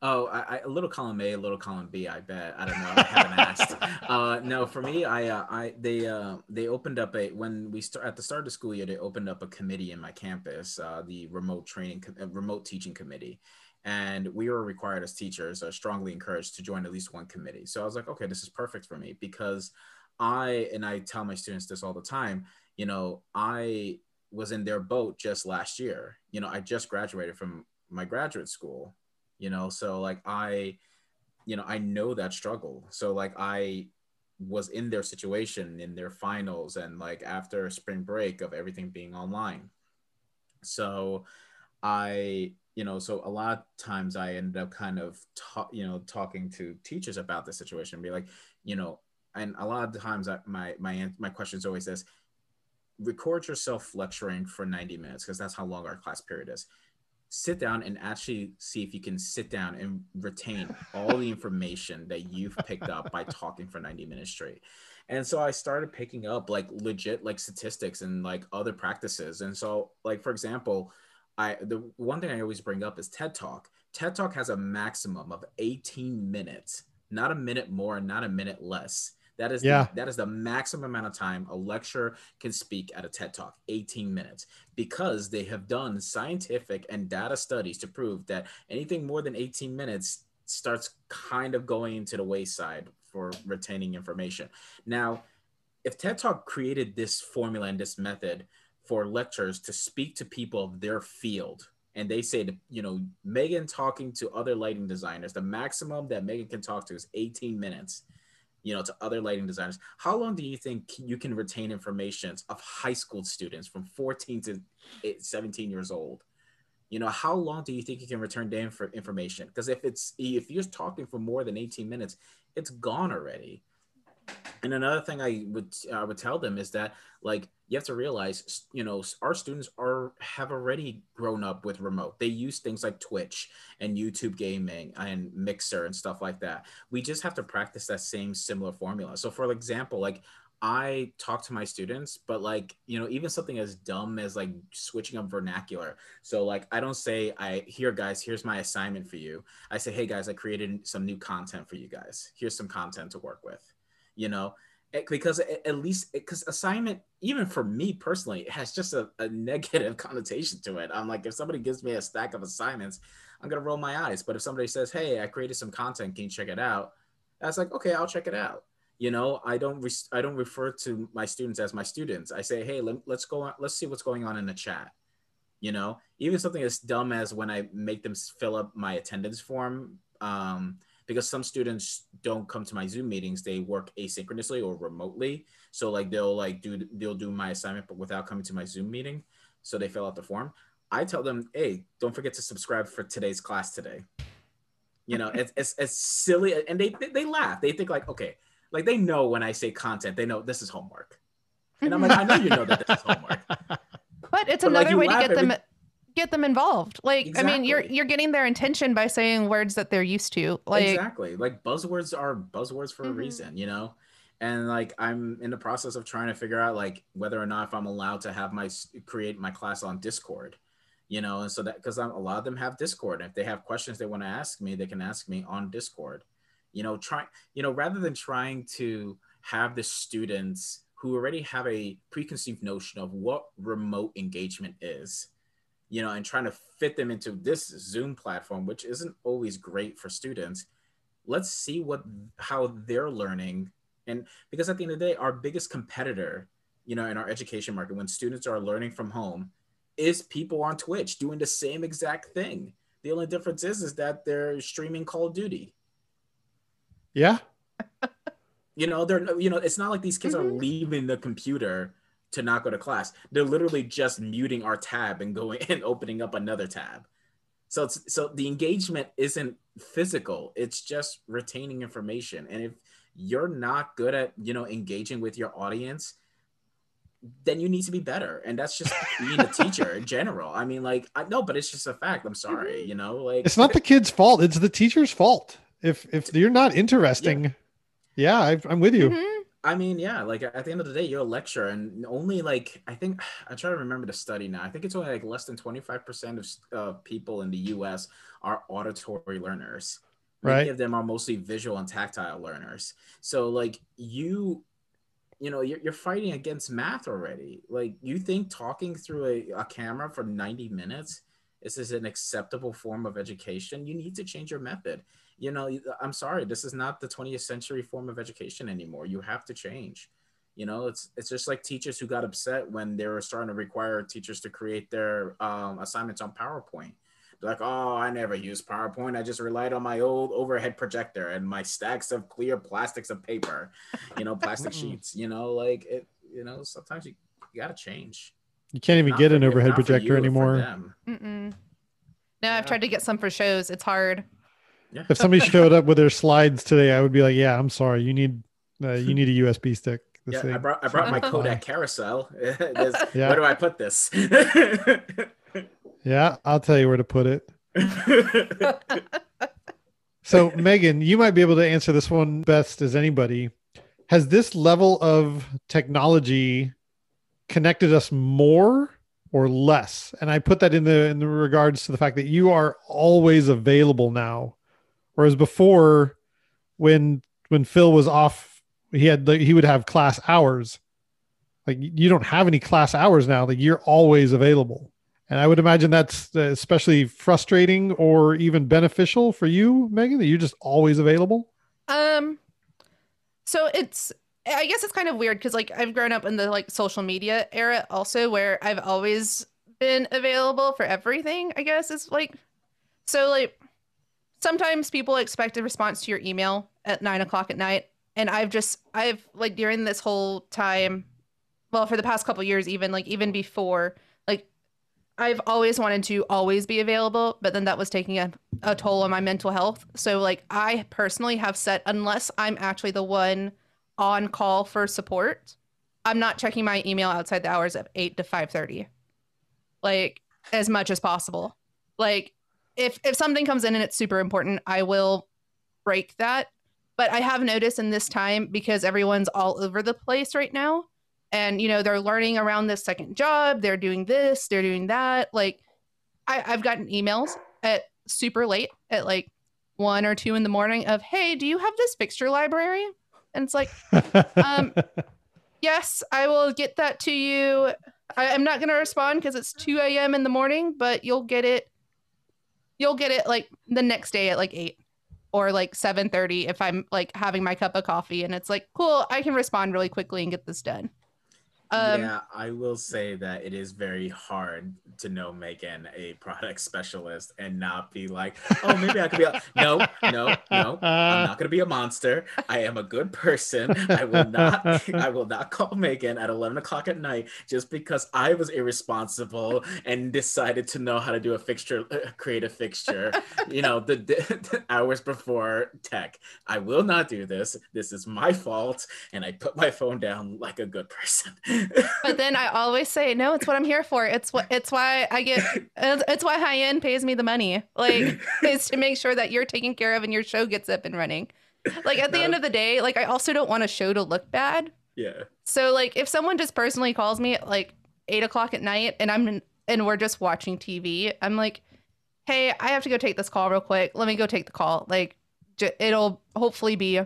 Oh, I, I, a little column A, a little column B. I bet. I don't know. I haven't asked. Uh, no, for me, I, uh, I, they, uh, they opened up a when we start at the start of the school year. They opened up a committee in my campus, uh, the remote training, uh, remote teaching committee, and we were required as teachers, uh, strongly encouraged to join at least one committee. So I was like, okay, this is perfect for me because I and I tell my students this all the time. You know, I was in their boat just last year. You know, I just graduated from my graduate school you know? So like i you know i know that struggle. So like i was in their situation in their finals and like after spring break of everything being online. So i you know so a lot of times i ended up kind of ta- you know talking to teachers about the situation and be like you know and a lot of times I, my my my question is always this record yourself lecturing for 90 minutes because that's how long our class period is sit down and actually see if you can sit down and retain all the information that you've picked up by talking for 90 minutes straight. And so I started picking up like legit like statistics and like other practices. And so like for example, I the one thing I always bring up is TED Talk. TED Talk has a maximum of 18 minutes, not a minute more, not a minute less. That is Yeah. the, that is the maximum amount of time a lecturer can speak at a TED Talk, 18 minutes because they have done scientific and data studies to prove that anything more than 18 minutes starts kind of going into the wayside for retaining information. Now, if TED Talk created this formula and this method for lecturers to speak to people of their field, and they say, you know, Megan talking to other lighting designers, the maximum that Megan can talk to is 18 minutes you know, to other lighting designers. How long do you think you can retain information of high school students from 14 to 17 years old? You know, how long do you think you can return their inf- information? Because if it's if you're talking for more than 18 minutes, it's gone already. And another thing I would I would tell them is that like you have to realize, you know, our students are have already grown up with remote. They use things like Twitch and YouTube gaming and Mixer and stuff like that. We just have to practice that same similar formula. So for example, like I talk to my students, but like, you know, even something as dumb as like switching up vernacular. So like I don't say I here guys, here's my assignment for you. I say, "Hey guys, I created some new content for you guys. Here's some content to work with." You know, because at least because assignment even for me personally has just a, a negative connotation to it. I'm like if somebody gives me a stack of assignments i'm gonna roll my eyes. But if somebody says hey i created some content can you check it out? That's like okay i'll check it out. You know i don't re- i don't refer to my students as my students. I say hey let, let's go on let's see what's going on in the chat. You know even something as dumb as when i make them fill up my attendance form um, because some students don't come to my zoom meetings they work asynchronously or remotely so like they'll like do they'll do my assignment but without coming to my zoom meeting so they fill out the form i tell them hey don't forget to subscribe for today's class today You know, it's, it's it's silly, and they they laugh. They think like, okay, like they know when I say content, they know this is homework, and I'm like, I know you know that this is homework. But it's but another like way to get them get them involved. Like, exactly. I mean, you're you're getting their attention by saying words that they're used to. Like exactly, like buzzwords are buzzwords for mm-hmm. a reason, you know. And like I'm in the process of trying to figure out like whether or not if I'm allowed to have my create my class on Discord, you know, and so that because I'm a lot of them have Discord, and if they have questions they want to ask me, they can ask me on Discord. You know, try you know rather than trying to have the students who already have a preconceived notion of what remote engagement is you know, and trying to fit them into this Zoom platform, which isn't always great for students. Let's see what how they're learning. And because at the end of the day, our biggest competitor, you know, in our education market, when students are learning from home, is people on Twitch doing the same exact thing. The only difference is is that they're streaming Call of Duty. Yeah. you know, they're you know, it's not like these kids mm-hmm. are leaving the computer to not go to class. They're literally just muting our tab and going and opening up another tab. So it's so the engagement isn't physical, it's just retaining information. And if you're not good at, you know, engaging with your audience, then you need to be better. And that's just being a teacher in general. I mean, like, I know, but it's just a fact. I'm sorry, you know, like it's not the kid's fault, it's the teacher's fault. If if you're not interesting, yeah, yeah I, am with you. Mm-hmm I mean, yeah, like at the end of the day, you're a lecturer, and only like I think I try to remember the study now. I think it's only like less than 25% of uh, people in the US are auditory learners. Right. Many of them are mostly visual and tactile learners. So, like, you, you know, you're, you're fighting against math already. Like, you think talking through a, a camera for 90 minutes is, is an acceptable form of education? You need to change your method you know i'm sorry this is not the 20th century form of education anymore. You have to change. You know it's it's just like teachers who got upset when they were starting to require teachers to create their um, assignments on powerpoint. They're like oh i never used powerpoint. I just relied on my old overhead projector and my stacks of clear plastics of paper you know plastic sheets you know like it you know sometimes you, you got to change. You can't even not get an overhead projector anymore. no yeah. i've tried to get some for shows. It's hard yeah. If somebody showed up with their slides today, I would be like, "Yeah, I'm sorry. You need uh, you need a USB stick." Yeah, thing. I brought I brought my Kodak carousel. yeah. Where do I put this? yeah, I'll tell you where to put it. so, Megan, you might be able to answer this one best as anybody. Has this level of technology connected us more or less? And I put that in the in the regards to the fact that you are always available now Whereas before, when when Phil was off, he had he would have class hours. Like you don't have any class hours now. Like you're always available. And I would imagine that's uh, especially frustrating or even beneficial for you, Megan, that you're just always available. Um, so it's I guess it's kind of weird because like I've grown up in the like social media era also where I've always been available for everything. I guess is like so like sometimes people expect a response to your email at nine o'clock at night. And I've just, I've like during this whole time, well, for the past couple years, even like even before, like I've always wanted to always be available, but then that was taking a, a toll on my mental health. So, like, I personally have set, unless I'm actually the one on call for support, I'm not checking my email outside the hours of 8 to 5:30. Like as much as possible. Like if if something comes in and it's super important, I will break that. But I have noticed in this time because everyone's all over the place right now, and you know they're learning around this second job, they're doing this, they're doing that. Like I, I've gotten emails at super late at like one or two in the morning of, "Hey, do you have this fixture library?" And it's like, um, yes, I will get that to you. I, am not going to respond because it's 2 a.m. in the morning, but you'll get it you'll get it like the next day at like 8 or like 7:30 if I'm like having my cup of coffee and it's like cool I can respond really quickly and get this done. Um, yeah, I will say that it is very hard to know Megan a product specialist and not be like, oh, maybe I could be. A-. No, no, no. I'm not gonna be a monster. I am a good person. I will not. I will not call Megan at 11 o'clock at night just because I was irresponsible and decided to know how to do a fixture, uh, create a fixture. you know, the, the hours before tech. I will not do this. This is my fault, and I put my phone down like a good person but then I always say, no, it's what I'm here for. It's what it's why I get it's why high end pays me the money. Like it's to make sure that you're taken care of and your show gets up and running. Like at the end of the day, like I also don't want a show to look bad. Yeah. So like if someone just personally calls me at like eight o'clock at night and I'm and we're just watching TV, I'm like, hey, I have to go take this call real quick. Let me go take the call. Like j- it'll hopefully be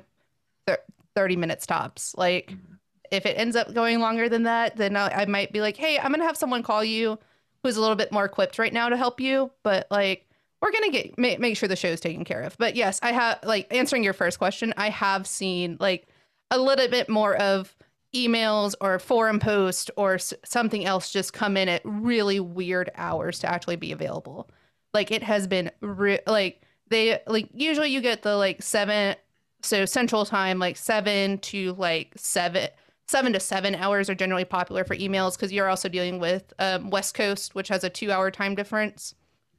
30 minutes tops. Like mm-hmm if it ends up going longer than that, then I, I might be like, hey, I'm gonna have someone call you who's a little bit more equipped right now to help you. But like, we're gonna get make, make sure the show's taken care of. But yes, I have like answering your first question. I have seen like a little bit more of emails or forum post or s- something else just come in at really weird hours to actually be available. Like it has been re- like they like usually you get the like seven so central time like seven to like seven seven to seven hours are generally popular for emails because you're also dealing with um, West Coast, which has a two hour time difference.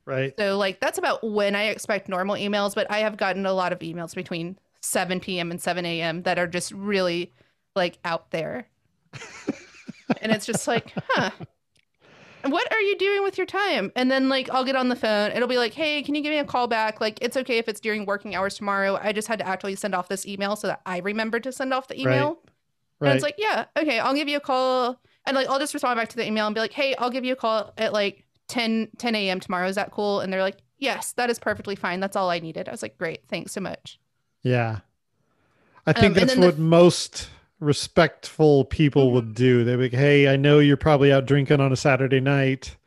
Right. So, like, that's about when I expect normal emails, but I have gotten a lot of emails between 7 p.m. and 7 a.m. that are just really like out there. and it's just like, huh. What are you doing with your time? And then like I'll get on the phone. It'll be like, "Hey, can you give me a call back? Like it's okay if it's during working hours tomorrow. I just had to actually send off this email so that I remembered to send off the email." Right. Right. And it's like, yeah, okay, I'll give you a call. And like, I'll just respond back to the email and be like, hey, I'll give you a call at like 10, 10 a.m. tomorrow. Is that cool? And they're like, yes, that is perfectly fine. That's all I needed. I was like, great. Thanks so much. Yeah. I think um, that's what the... most respectful people mm-hmm. would do. They'd be like, hey, I know you're probably out drinking on a Saturday night.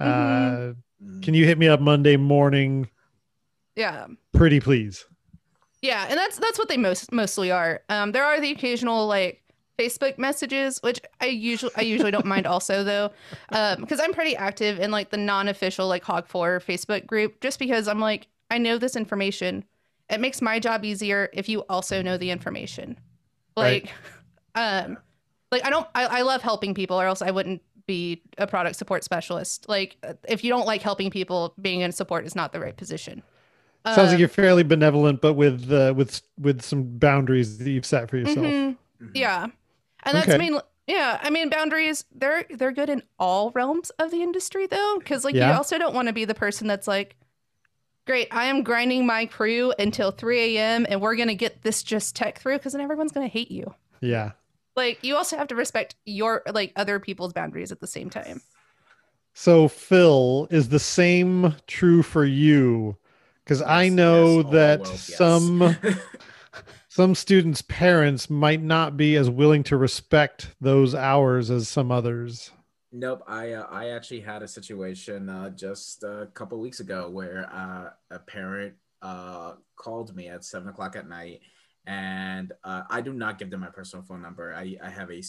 Mm-hmm. Uh, can you hit me up Monday morning? Yeah. Pretty please. Yeah, and that's that's what they most mostly are. Um, there are the occasional like Facebook messages, which I usually I usually don't mind also though, because um, I'm pretty active in like the non-official like Hog4 Facebook group, just because I'm like I know this information. It makes my job easier if you also know the information. Like, right. um, like I don't I, I love helping people, or else I wouldn't be a product support specialist. Like if you don't like helping people, being in support is not the right position. Sounds um, like you're fairly benevolent, but with uh, with with some boundaries that you've set for yourself. Mm-hmm. Yeah, and that's okay. mean. Yeah, I mean boundaries. They're they're good in all realms of the industry though, because like yeah. you also don't want to be the person that's like, great, I am grinding my crew until 3 a.m. and we're gonna get this just tech through, because then everyone's gonna hate you. Yeah. Like you also have to respect your like other people's boundaries at the same time. So Phil, is the same true for you? because yes, I know yes, that world, some some students' parents might not be as willing to respect those hours as some others. Nope, I uh, I actually had a situation uh, just a couple weeks ago where uh, a parent uh, called me at seven o'clock at night, and uh, I do not give them my personal phone number. I I have a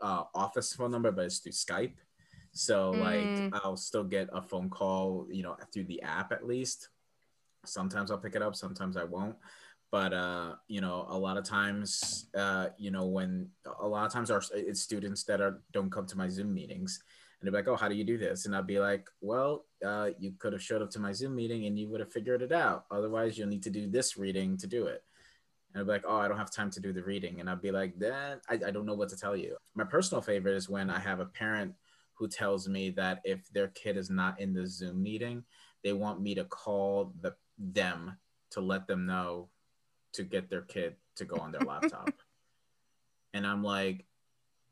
uh, office phone number, but it's through Skype. So mm. like I'll still get a phone call, you know, through the app at least sometimes I'll pick it up, sometimes I won't. But uh, you know, a lot of times, uh, you know, when a lot of times our it's students that are don't come to my Zoom meetings, and they're like, "Oh, how do you do this?" And i'd be like, "Well, uh, you could have showed up to my Zoom meeting and you would have figured it out. Otherwise, you'll need to do this reading to do it." And I'll be like, "Oh, I don't have time to do the reading," and I'd be like, "Then I, I don't know what to tell you." My personal favorite is when I have a parent who tells me that if their kid is not in the Zoom meeting, they want me to call the them to let them know to get their kid to go on their laptop. and I'm like,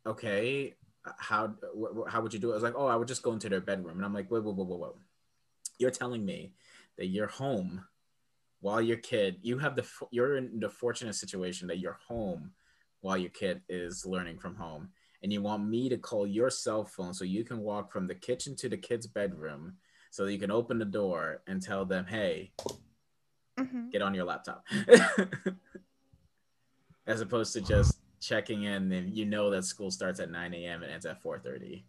okay, how wh- how would you do it? I was like, oh, I would just go into their bedroom. And I'm like, wait, wait, wait, wait, wait. You're telling me that you're home while your kid, you have the, you're in the fortunate situation that you're home while your kid is learning from home. And you want me to call your cell phone so you can walk from the kitchen to the kid's bedroom so you can open the door and tell them, hey, mm-hmm. get on your laptop. As opposed to just checking in, and you know that school starts at 9 a.m. and ends at 4:30.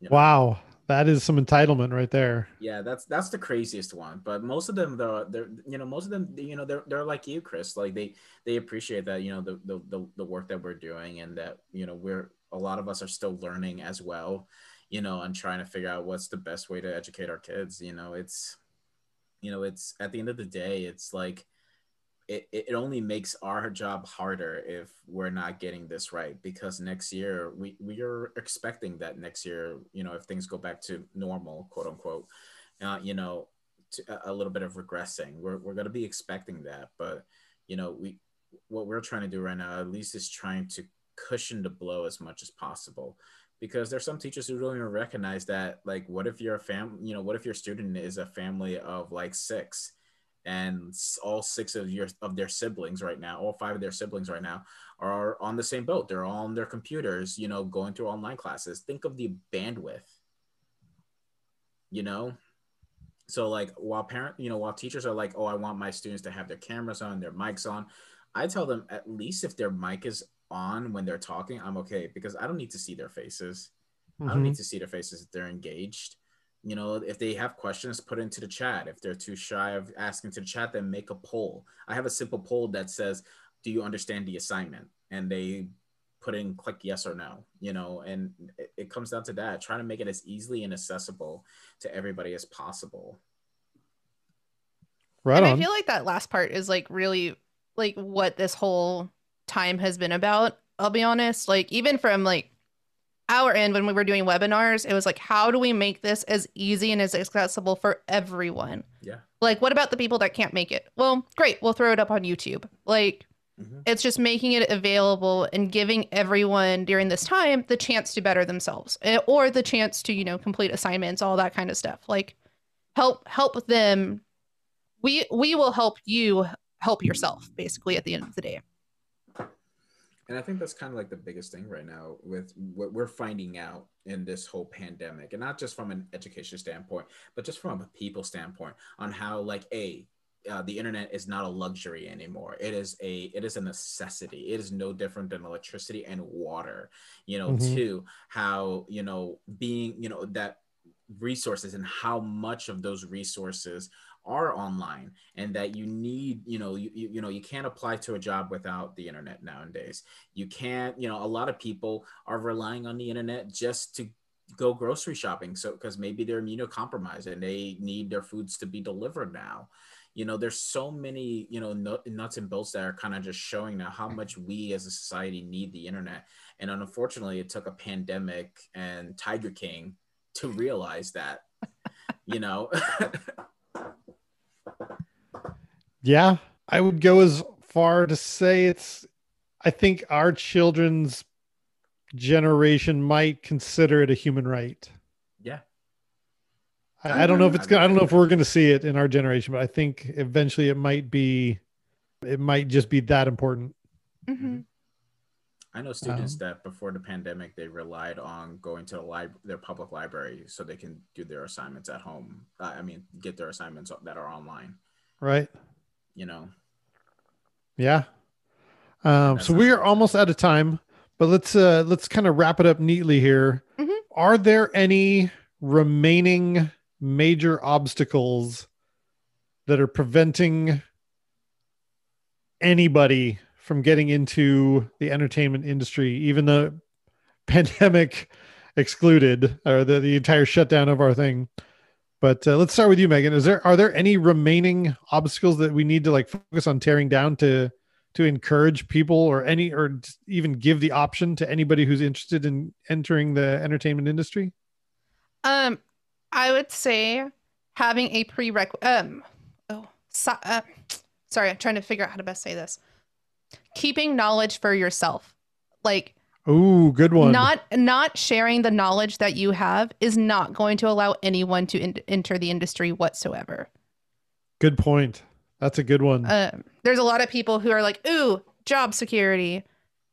You know? Wow, that is some entitlement right there. Yeah, that's that's the craziest one. But most of them, though, they're you know most of them, you know, they're they're like you, Chris. Like they they appreciate that you know the the the, the work that we're doing and that you know we're a lot of us are still learning as well, you know, and trying to figure out what's the best way to educate our kids. You know, it's you know it's at the end of the day, it's like it, it only makes our job harder if we're not getting this right because next year we, we are expecting that next year you know if things go back to normal quote unquote uh, you know a little bit of regressing. We're, we're going to be expecting that but you know we what we're trying to do right now at least is trying to cushion the blow as much as possible because there's some teachers who don't even recognize that like what if you're a fam you know what if your student is a family of like six and all six of your of their siblings right now all five of their siblings right now are on the same boat. They're all on their computers you know going through online classes. Think of the bandwidth you know? So like while parent you know while teachers are like oh i want my students to have their cameras on their mics on i tell them at least if their mic is on when they're talking i'm okay because i don't need to see their faces mm-hmm. i don't need mm-hmm. to see their faces if they're engaged you know if they have questions put into the chat if they're too shy of asking to the chat then make a poll i have a simple poll that says do you understand the assignment and they put in click yes or no you know and it, it comes down to that trying to make it as easily and accessible to everybody as possible right and on. i feel like that last part is like really like what this whole time has been about i'll be honest like even from like our end when we were doing webinars, it was like, how do we make this as easy and as accessible for everyone? Yeah. Like, what about the people that can't make it? Well, great, we'll throw it up on YouTube. Like, mm-hmm. it's just making it available and giving everyone during this time the chance to better themselves eh, or the chance to, you know, complete assignments, all that kind of stuff. Like, help help them. We we will help you help yourself, basically, at the end of the day and i think that's kind of like the biggest thing right now with what we're finding out in this whole pandemic and not just from an education standpoint but just from a people standpoint on how like a uh, the internet is not a luxury anymore. It is a it is a necessity. It is no different than electricity and water. You know mm-hmm. to how you know being you know that resources and how much of those resources are online and that you need you know you, you know you can't apply to a job without the internet nowadays. You can't you know a lot of people are relying on the internet just to go grocery shopping so because maybe they're immunocompromised and they need their foods to be delivered now. You know there's so many you know nuts and bolts that are kind of just showing now how much we as a society need the internet. And unfortunately it took a pandemic and tiger king to realize that you know Yeah, I would go as far to say it's. I think our children's generation might consider it a human right. Yeah. I, I don't know if it's gonna. I don't know if we're going to see it in our generation, but I think eventually it might be. It might just be that important. Mm-hmm. I know students um, that before the pandemic they relied on going to the lib- their public library so they can do their assignments at home. Uh, I mean, get their assignments that are online. Right you know. Yeah. Um, so we are almost out of time, but let's uh, let's kind of wrap it up neatly here. Mm-hmm. Are there any remaining major obstacles that are preventing anybody from getting into the entertainment industry, even the pandemic excluded or the, the entire shutdown of our thing? But uh, let's start with you, Megan. Is there are there any remaining obstacles that we need to like focus on tearing down to to encourage people or any or even give the option to anybody who's interested in entering the entertainment industry? Um, I would say having a prerequisite. Um, oh, so, uh, sorry, I'm trying to figure out how to best say this. Keeping knowledge for yourself, like Ooh, good one. Not not sharing the knowledge that you have is not going to allow anyone to in- enter the industry whatsoever. Good point. That's a good one. Um, there's a lot of people who are like, "Ooh, job security."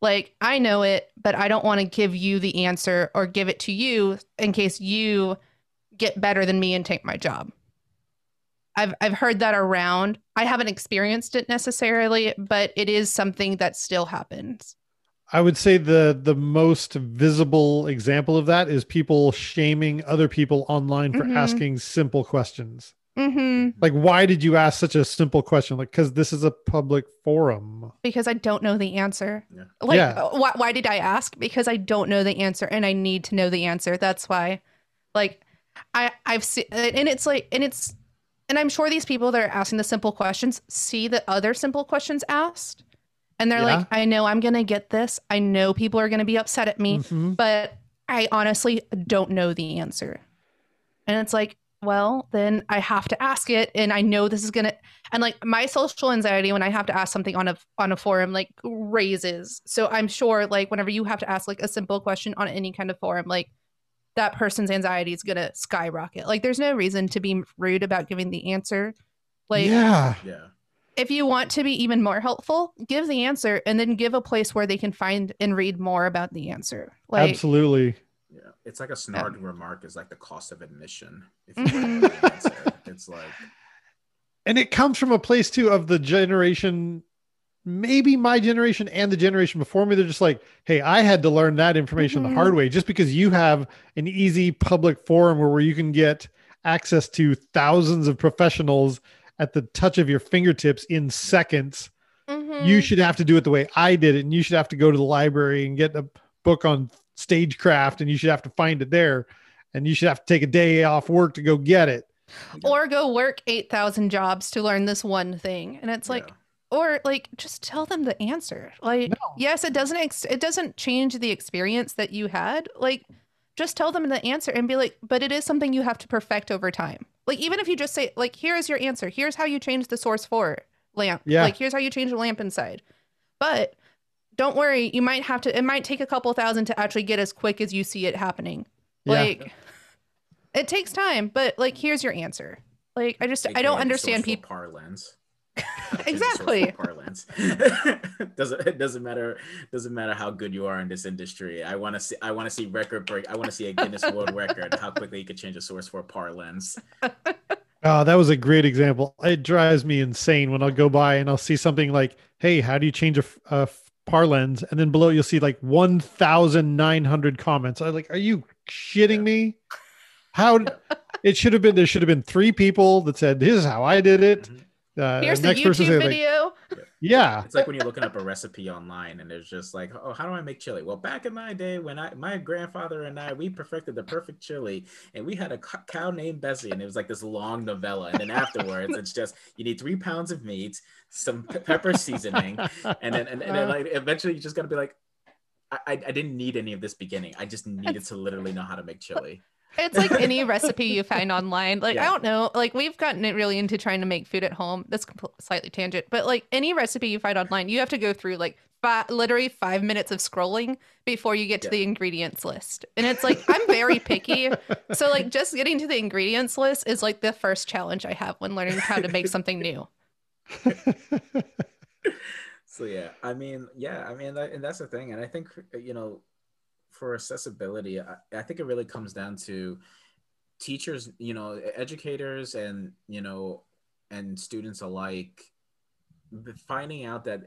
Like, I know it, but I don't want to give you the answer or give it to you in case you get better than me and take my job. I've I've heard that around. I haven't experienced it necessarily, but it is something that still happens. I would say the the most visible example of that is people shaming other people online for Mhm. asking simple questions. hmm Like, why did you ask such a simple question? Like, because this is a public forum. Because I don't know the answer. Yeah. Like, Yeah. uh, why, why did I ask? Because I don't know the answer and I need to know the answer. That's why. Like, I I've seen, and it's like, and it's, and I'm sure these people that are asking the simple questions see the other simple questions asked, and they're Yeah. like, I know I'm gonna get this. I know people are gonna be upset at me. Mhm. but I honestly don't know the answer. And it's like, well, then I have to ask it and I know this is going to and like my social anxiety when I have to ask something on a on a forum like raises. So I'm sure like whenever you have to ask like a simple question on any kind of forum like that person's anxiety is going to skyrocket. Like there's no reason to be rude about giving the answer. Like yeah, Yeah. if you want to be even more helpful, give the answer and then give a place where they can find and read more about the answer. Like absolutely. Yeah. It's like a snark remark is like the cost of admission. If you Mhm. don't know the answer. It's like and it comes from a place too of the generation maybe my generation and the generation before me they're just like hey i had to learn that information Mhm. the hard way just because you have an easy public forum where, where you can get access to thousands of professionals at the touch of your fingertips in seconds Mhm. you should have to do it the way i did it and you should have to go to the library and get a book on stagecraft and you should have to find it there and you should have to take a day off work to go get it or go work 8,000 jobs to learn this one thing. And it's like, yeah. Or like just tell them the answer. Like, No. yes, it doesn't, ex- it doesn't change the experience that you had. Like, just tell them the answer and be like, but it is something you have to perfect over time. Like, even if you just say, like, here's your answer, here's how you change the Source Four lamp. Yeah. Like, here's how you change the lamp inside. But don't worry, you might have to, it might take a couple thousand to actually get as quick as you see it happening. Yeah. Like, it takes time, but like, here's your answer. Like, I just, I don't understand social people. Parlance. Exactly. Parlance. doesn't it doesn't matter doesn't matter how good you are in this industry. I want to see I want to see record break. I want to see a Guinness World Record how quickly you could change a Source Four parlance. Oh, that was a great example. It drives me insane when I'll go by and I'll see something like, "Hey, how do you change a, par lens?" And then below you'll see like one thousand nine hundred comments. I'm like, "Are you shitting me? How?" It should have been. There should have been three people that said, "This is how I did it." Mhm. Uh, Here's the next person YouTube said, like, video. yeah, It's like when you're looking up a recipe online and it's just like, oh, how do I make chili? Well, back in my day, when I my grandfather and I we perfected the perfect chili, and we had a cow named Bessie, and it was like this long novella. And then afterwards, it's just you need three pounds of meat, some pepper seasoning, and then and, and then like eventually you just gotta be like, I, I I didn't need any of this beginning. I just needed to literally know how to make chili. It's like any recipe you find online. Like I don't know. Like we've gotten it really into trying to make food at home. That's compl- slightly tangent, but like any recipe you find online, you have to go through like fi- literally five minutes of scrolling before you get to Yeah. the ingredients list. And it's like I'm very picky, so like just getting to the ingredients list is like the first challenge I have when learning how to make something new. so yeah i mean yeah i mean that, and that's the thing and i think you know for accessibility I, I think it really comes down to teachers you know educators and you know and students alike finding out that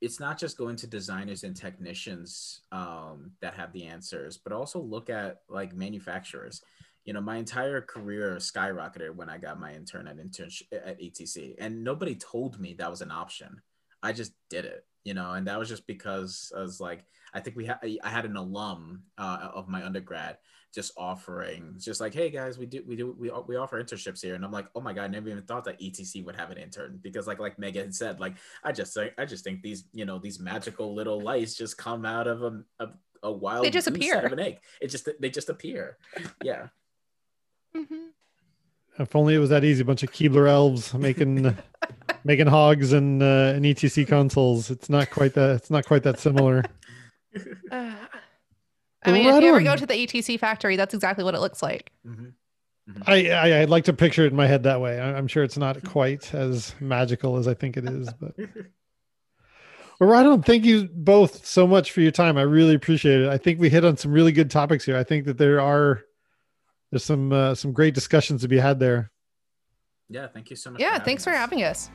it's not just going to designers and technicians um, that have the answers but also look at like manufacturers. You know my entire career skyrocketed when i got my intern at internship at etc and nobody told me that was an option. I just did it, you know, and that was just because I was like, I think we had, I had an alum uh, of my undergrad just offering, just like, hey guys, we do, we do, we, we offer internships here, and I'm like, oh my god, I never even thought that ETC would have an intern because, like, like Megan said, like, I just, think, I just think these, you know, these magical little lights just come out of a, a, a wild, They just appear. out of an egg. It just, they just appear, yeah. mm-hmm. if only it was that easy. A bunch of Keebler elves making making hogs and uh, and etc consoles. It's not quite that. It's not quite that similar. Uh, I mean, Right if you ever on. go to the ETC factory, that's exactly what it looks like. Mhm. I, I I'd like to picture it in my head that way. I- I'm sure it's not quite as magical as I think it is, but well, right on. Thank you both so much for your time. I really appreciate it. I think we hit on some really good topics here. I think that there are there's some uh, some great discussions to be had there. Yeah, thank you so much. Yeah, for thanks for having us.